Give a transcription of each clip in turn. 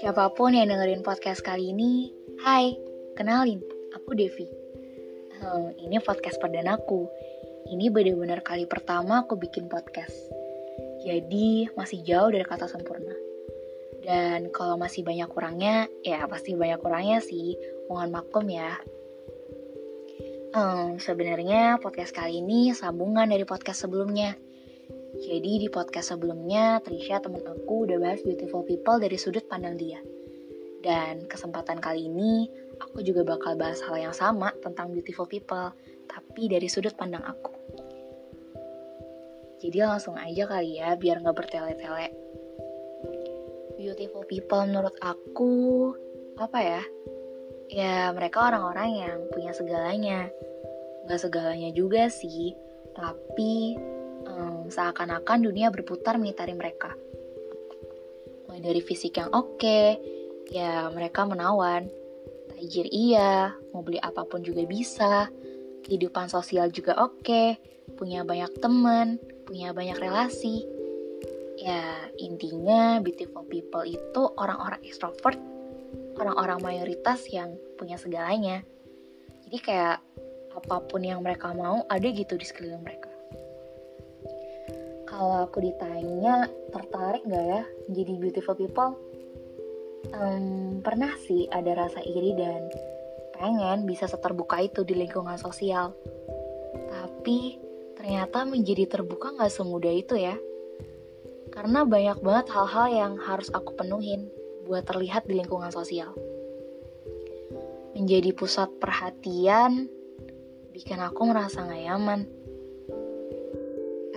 Siapa pun yang dengerin podcast kali ini, hai, kenalin, aku Devi. Hmm, ini podcast perdanaku. Ini benar-benar kali pertama aku bikin podcast. Jadi masih jauh dari kata sempurna. Dan kalau masih banyak kurangnya, ya pasti banyak kurangnya sih. Mohon maklum ya. Hmm, sebenarnya podcast kali ini sambungan dari podcast sebelumnya. Jadi di podcast sebelumnya, Trisha teman aku udah bahas beautiful people dari sudut pandang dia. Dan kesempatan kali ini, aku juga bakal bahas hal yang sama tentang beautiful people, tapi dari sudut pandang aku. Jadi langsung aja kali ya, biar nggak bertele-tele. Beautiful people menurut aku, apa ya? Ya mereka orang-orang yang punya segalanya. Gak segalanya juga sih, tapi seakan-akan dunia berputar mengitari mereka. Mulai dari fisik yang oke, okay, ya mereka menawan. Tajir iya, mau beli apa pun juga bisa. Kehidupan sosial juga oke, okay, punya banyak teman, punya banyak relasi. Ya, intinya beautiful people itu orang-orang extrovert orang-orang mayoritas yang punya segalanya. Jadi kayak apa pun yang mereka mau ada gitu di sekeliling mereka. Kalau aku ditanya tertarik gak ya jadi beautiful people? Um, pernah sih ada rasa iri dan pengen bisa seterbuka itu di lingkungan sosial. Tapi ternyata menjadi terbuka gak semudah itu ya. Karena banyak banget hal-hal yang harus aku penuhin buat terlihat di lingkungan sosial. Menjadi pusat perhatian bikin aku merasa gak nyaman.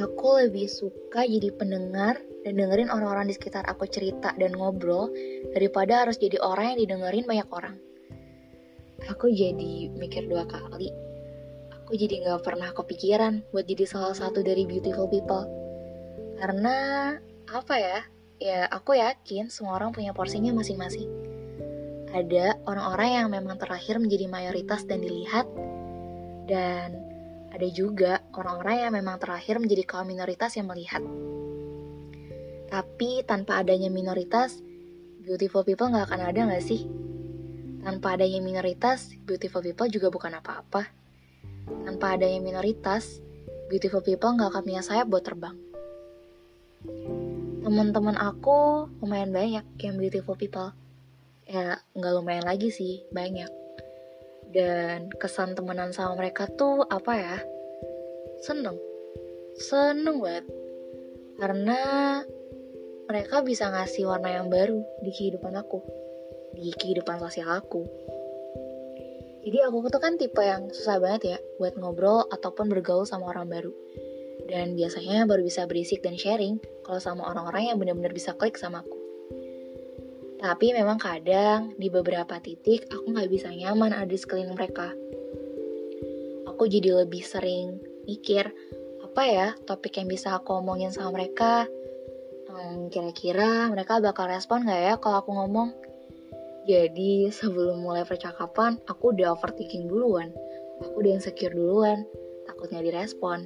Aku lebih suka jadi pendengar dan dengerin orang-orang di sekitar aku cerita dan ngobrol daripada harus jadi orang yang didengerin banyak orang. Aku jadi mikir dua kali. Aku jadi gak pernah kepikiran buat jadi salah satu dari beautiful people. Karena apa ya? Ya aku yakin semua orang punya porsinya masing-masing. Ada orang-orang yang memang terakhir menjadi mayoritas dan dilihat, dan ada juga orang-orang yang memang terakhir menjadi kaum minoritas yang melihat. Tapi tanpa adanya minoritas, beautiful people nggak akan ada nggak sih? Tanpa adanya minoritas, beautiful people juga bukan apa-apa. Tanpa adanya minoritas, beautiful people nggak akan punya sayap buat terbang. Teman-teman aku lumayan banyak yang beautiful people. Ya, nggak lumayan lagi sih, banyak dan kesan temenan sama mereka tuh apa ya? Seneng. Seneng banget. Karena mereka bisa ngasih warna yang baru di kehidupan aku. Di kehidupan sosial aku. Jadi aku tuh kan tipe yang susah banget ya buat ngobrol ataupun bergaul sama orang baru. Dan biasanya baru bisa berisik dan sharing kalau sama orang-orang yang benar-benar bisa klik sama aku tapi memang kadang di beberapa titik aku nggak bisa nyaman ada di sekeliling mereka. Aku jadi lebih sering mikir, apa ya topik yang bisa aku omongin sama mereka? Hmm, kira-kira mereka bakal respon nggak ya kalau aku ngomong? Jadi sebelum mulai percakapan, aku udah overthinking duluan. Aku udah insecure duluan, takutnya direspon.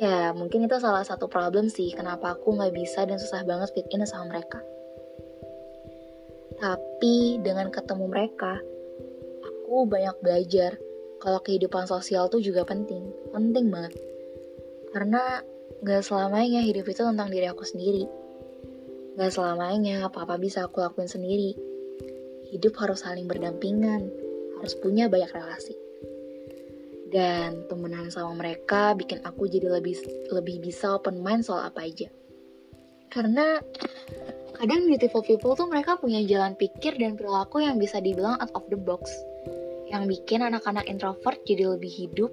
Ya, mungkin itu salah satu problem sih kenapa aku nggak bisa dan susah banget fit in sama mereka. Tapi dengan ketemu mereka, aku banyak belajar kalau kehidupan sosial tuh juga penting, penting banget. Karena gak selamanya hidup itu tentang diri aku sendiri. Gak selamanya apa-apa bisa aku lakuin sendiri. Hidup harus saling berdampingan, harus punya banyak relasi. Dan temenan sama mereka bikin aku jadi lebih lebih bisa open mind soal apa aja. Karena kadang beautiful people tuh mereka punya jalan pikir dan perilaku yang bisa dibilang out of the box yang bikin anak-anak introvert jadi lebih hidup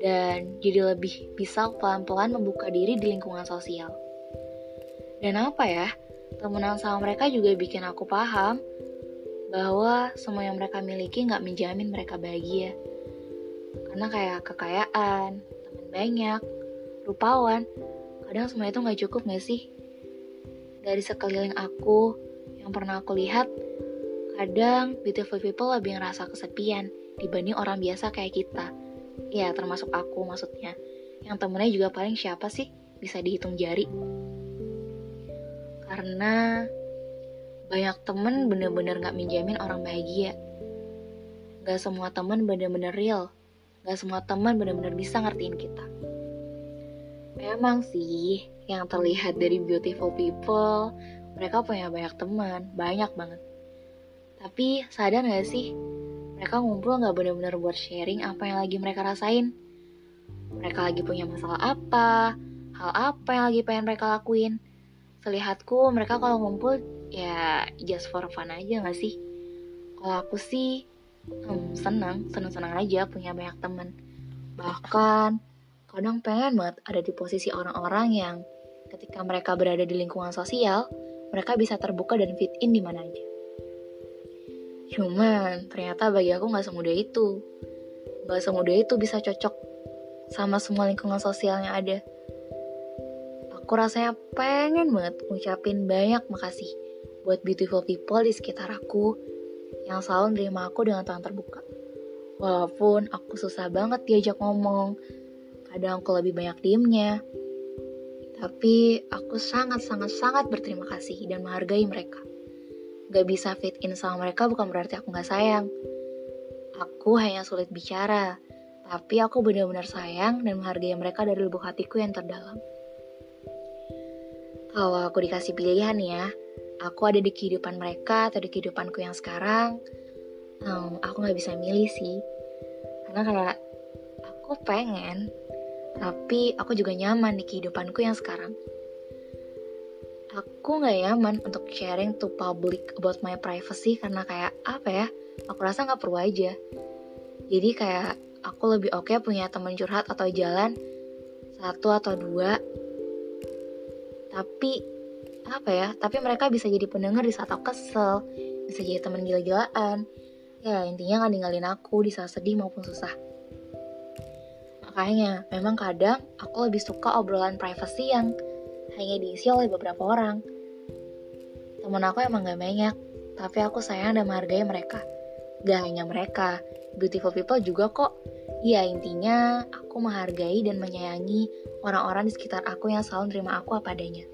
dan jadi lebih bisa pelan-pelan membuka diri di lingkungan sosial. Dan apa ya, temenan sama mereka juga bikin aku paham bahwa semua yang mereka miliki nggak menjamin mereka bahagia. Karena kayak kekayaan, teman banyak, rupawan, kadang semua itu nggak cukup nggak sih? Dari sekeliling aku yang pernah aku lihat, kadang beautiful people lebih ngerasa kesepian dibanding orang biasa kayak kita. Ya, termasuk aku maksudnya. Yang temennya juga paling siapa sih? bisa dihitung jari. Karena banyak temen bener-bener gak menjamin orang bahagia. Gak semua temen bener-bener real. Gak semua temen bener-bener bisa ngertiin kita. Memang sih, yang terlihat dari beautiful people, mereka punya banyak teman, banyak banget. Tapi sadar gak sih, mereka ngumpul gak bener-bener buat sharing apa yang lagi mereka rasain. Mereka lagi punya masalah apa, hal apa yang lagi pengen mereka lakuin. Selihatku mereka kalau ngumpul ya just for fun aja gak sih? Kalau aku sih hmm, senang, senang-senang aja punya banyak temen. Bahkan kadang pengen banget ada di posisi orang-orang yang ketika mereka berada di lingkungan sosial, mereka bisa terbuka dan fit in di mana aja. Cuman ternyata bagi aku gak semudah itu. Gak semudah itu bisa cocok sama semua lingkungan sosial yang ada aku rasanya pengen banget ngucapin banyak makasih buat beautiful people di sekitar aku yang selalu nerima aku dengan tangan terbuka. Walaupun aku susah banget diajak ngomong, kadang aku lebih banyak diemnya, tapi aku sangat-sangat-sangat berterima kasih dan menghargai mereka. Gak bisa fit in sama mereka bukan berarti aku gak sayang. Aku hanya sulit bicara, tapi aku benar-benar sayang dan menghargai mereka dari lubuk hatiku yang terdalam. Kalau aku dikasih pilihan ya, aku ada di kehidupan mereka atau di kehidupanku yang sekarang, um, aku nggak bisa milih sih. Karena kayak aku pengen, tapi aku juga nyaman di kehidupanku yang sekarang. Aku nggak nyaman untuk sharing to public about my privacy karena kayak apa ya? Aku rasa nggak perlu aja. Jadi kayak aku lebih oke okay punya teman curhat atau jalan satu atau dua tapi apa ya tapi mereka bisa jadi pendengar di saat aku kesel bisa jadi teman gila-gilaan ya intinya nggak ninggalin aku di saat sedih maupun susah makanya memang kadang aku lebih suka obrolan privacy yang hanya diisi oleh beberapa orang temen aku emang gak banyak tapi aku sayang dan menghargai mereka gak hanya mereka beautiful people juga kok ya intinya aku menghargai dan menyayangi orang-orang di sekitar aku yang selalu menerima aku apa adanya.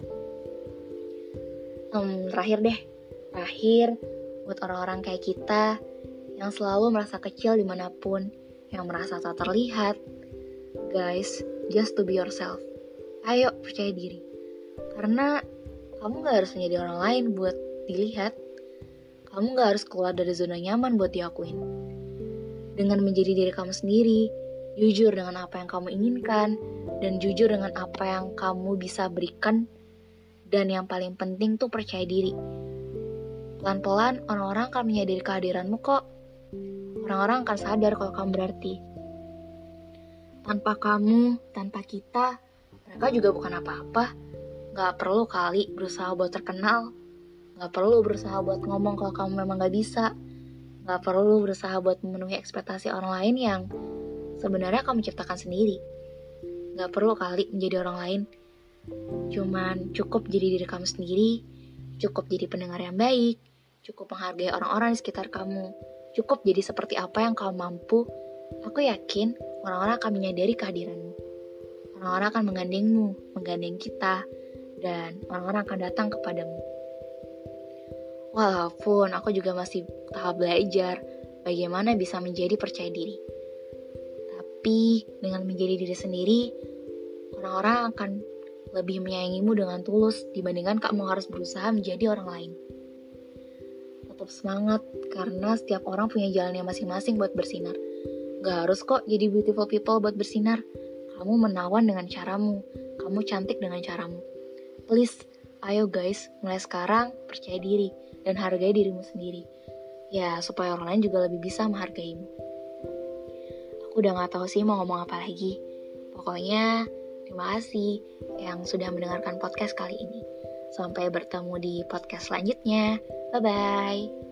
Um, terakhir deh, terakhir buat orang-orang kayak kita yang selalu merasa kecil di mana pun, yang merasa tak terlihat. Guys, just to be yourself. Ayo percaya diri. Karena kamu gak harus menjadi orang lain buat dilihat. Kamu gak harus keluar dari zona nyaman buat diakuin. Dengan menjadi diri kamu sendiri, jujur dengan apa yang kamu inginkan, dan jujur dengan apa yang kamu bisa berikan, dan yang paling penting tuh percaya diri. Pelan-pelan orang-orang akan menyadari kehadiranmu kok. Orang-orang akan sadar kalau kamu berarti. Tanpa kamu, tanpa kita, mereka juga bukan apa-apa. Gak perlu kali berusaha buat terkenal. Gak perlu berusaha buat ngomong kalau kamu memang gak bisa. Gak perlu berusaha buat memenuhi ekspektasi orang lain yang sebenarnya kamu ciptakan sendiri. Gak perlu kali menjadi orang lain. Cuman cukup jadi diri kamu sendiri, cukup jadi pendengar yang baik, cukup menghargai orang-orang di sekitar kamu, cukup jadi seperti apa yang kamu mampu. Aku yakin orang-orang akan menyadari kehadiranmu. Orang-orang akan menggandengmu, menggandeng kita, dan orang-orang akan datang kepadamu. Walaupun aku juga masih tahap belajar bagaimana bisa menjadi percaya diri. Tapi dengan menjadi diri sendiri, orang-orang akan lebih menyayangimu dengan tulus dibandingkan kamu harus berusaha menjadi orang lain. Tetap semangat, karena setiap orang punya jalannya masing-masing buat bersinar. Gak harus kok jadi beautiful people buat bersinar. Kamu menawan dengan caramu, kamu cantik dengan caramu. Please, ayo guys, mulai sekarang percaya diri dan hargai dirimu sendiri. Ya, supaya orang lain juga lebih bisa menghargaimu udah gak tahu sih mau ngomong apa lagi. Pokoknya, terima kasih yang sudah mendengarkan podcast kali ini. Sampai bertemu di podcast selanjutnya. Bye-bye.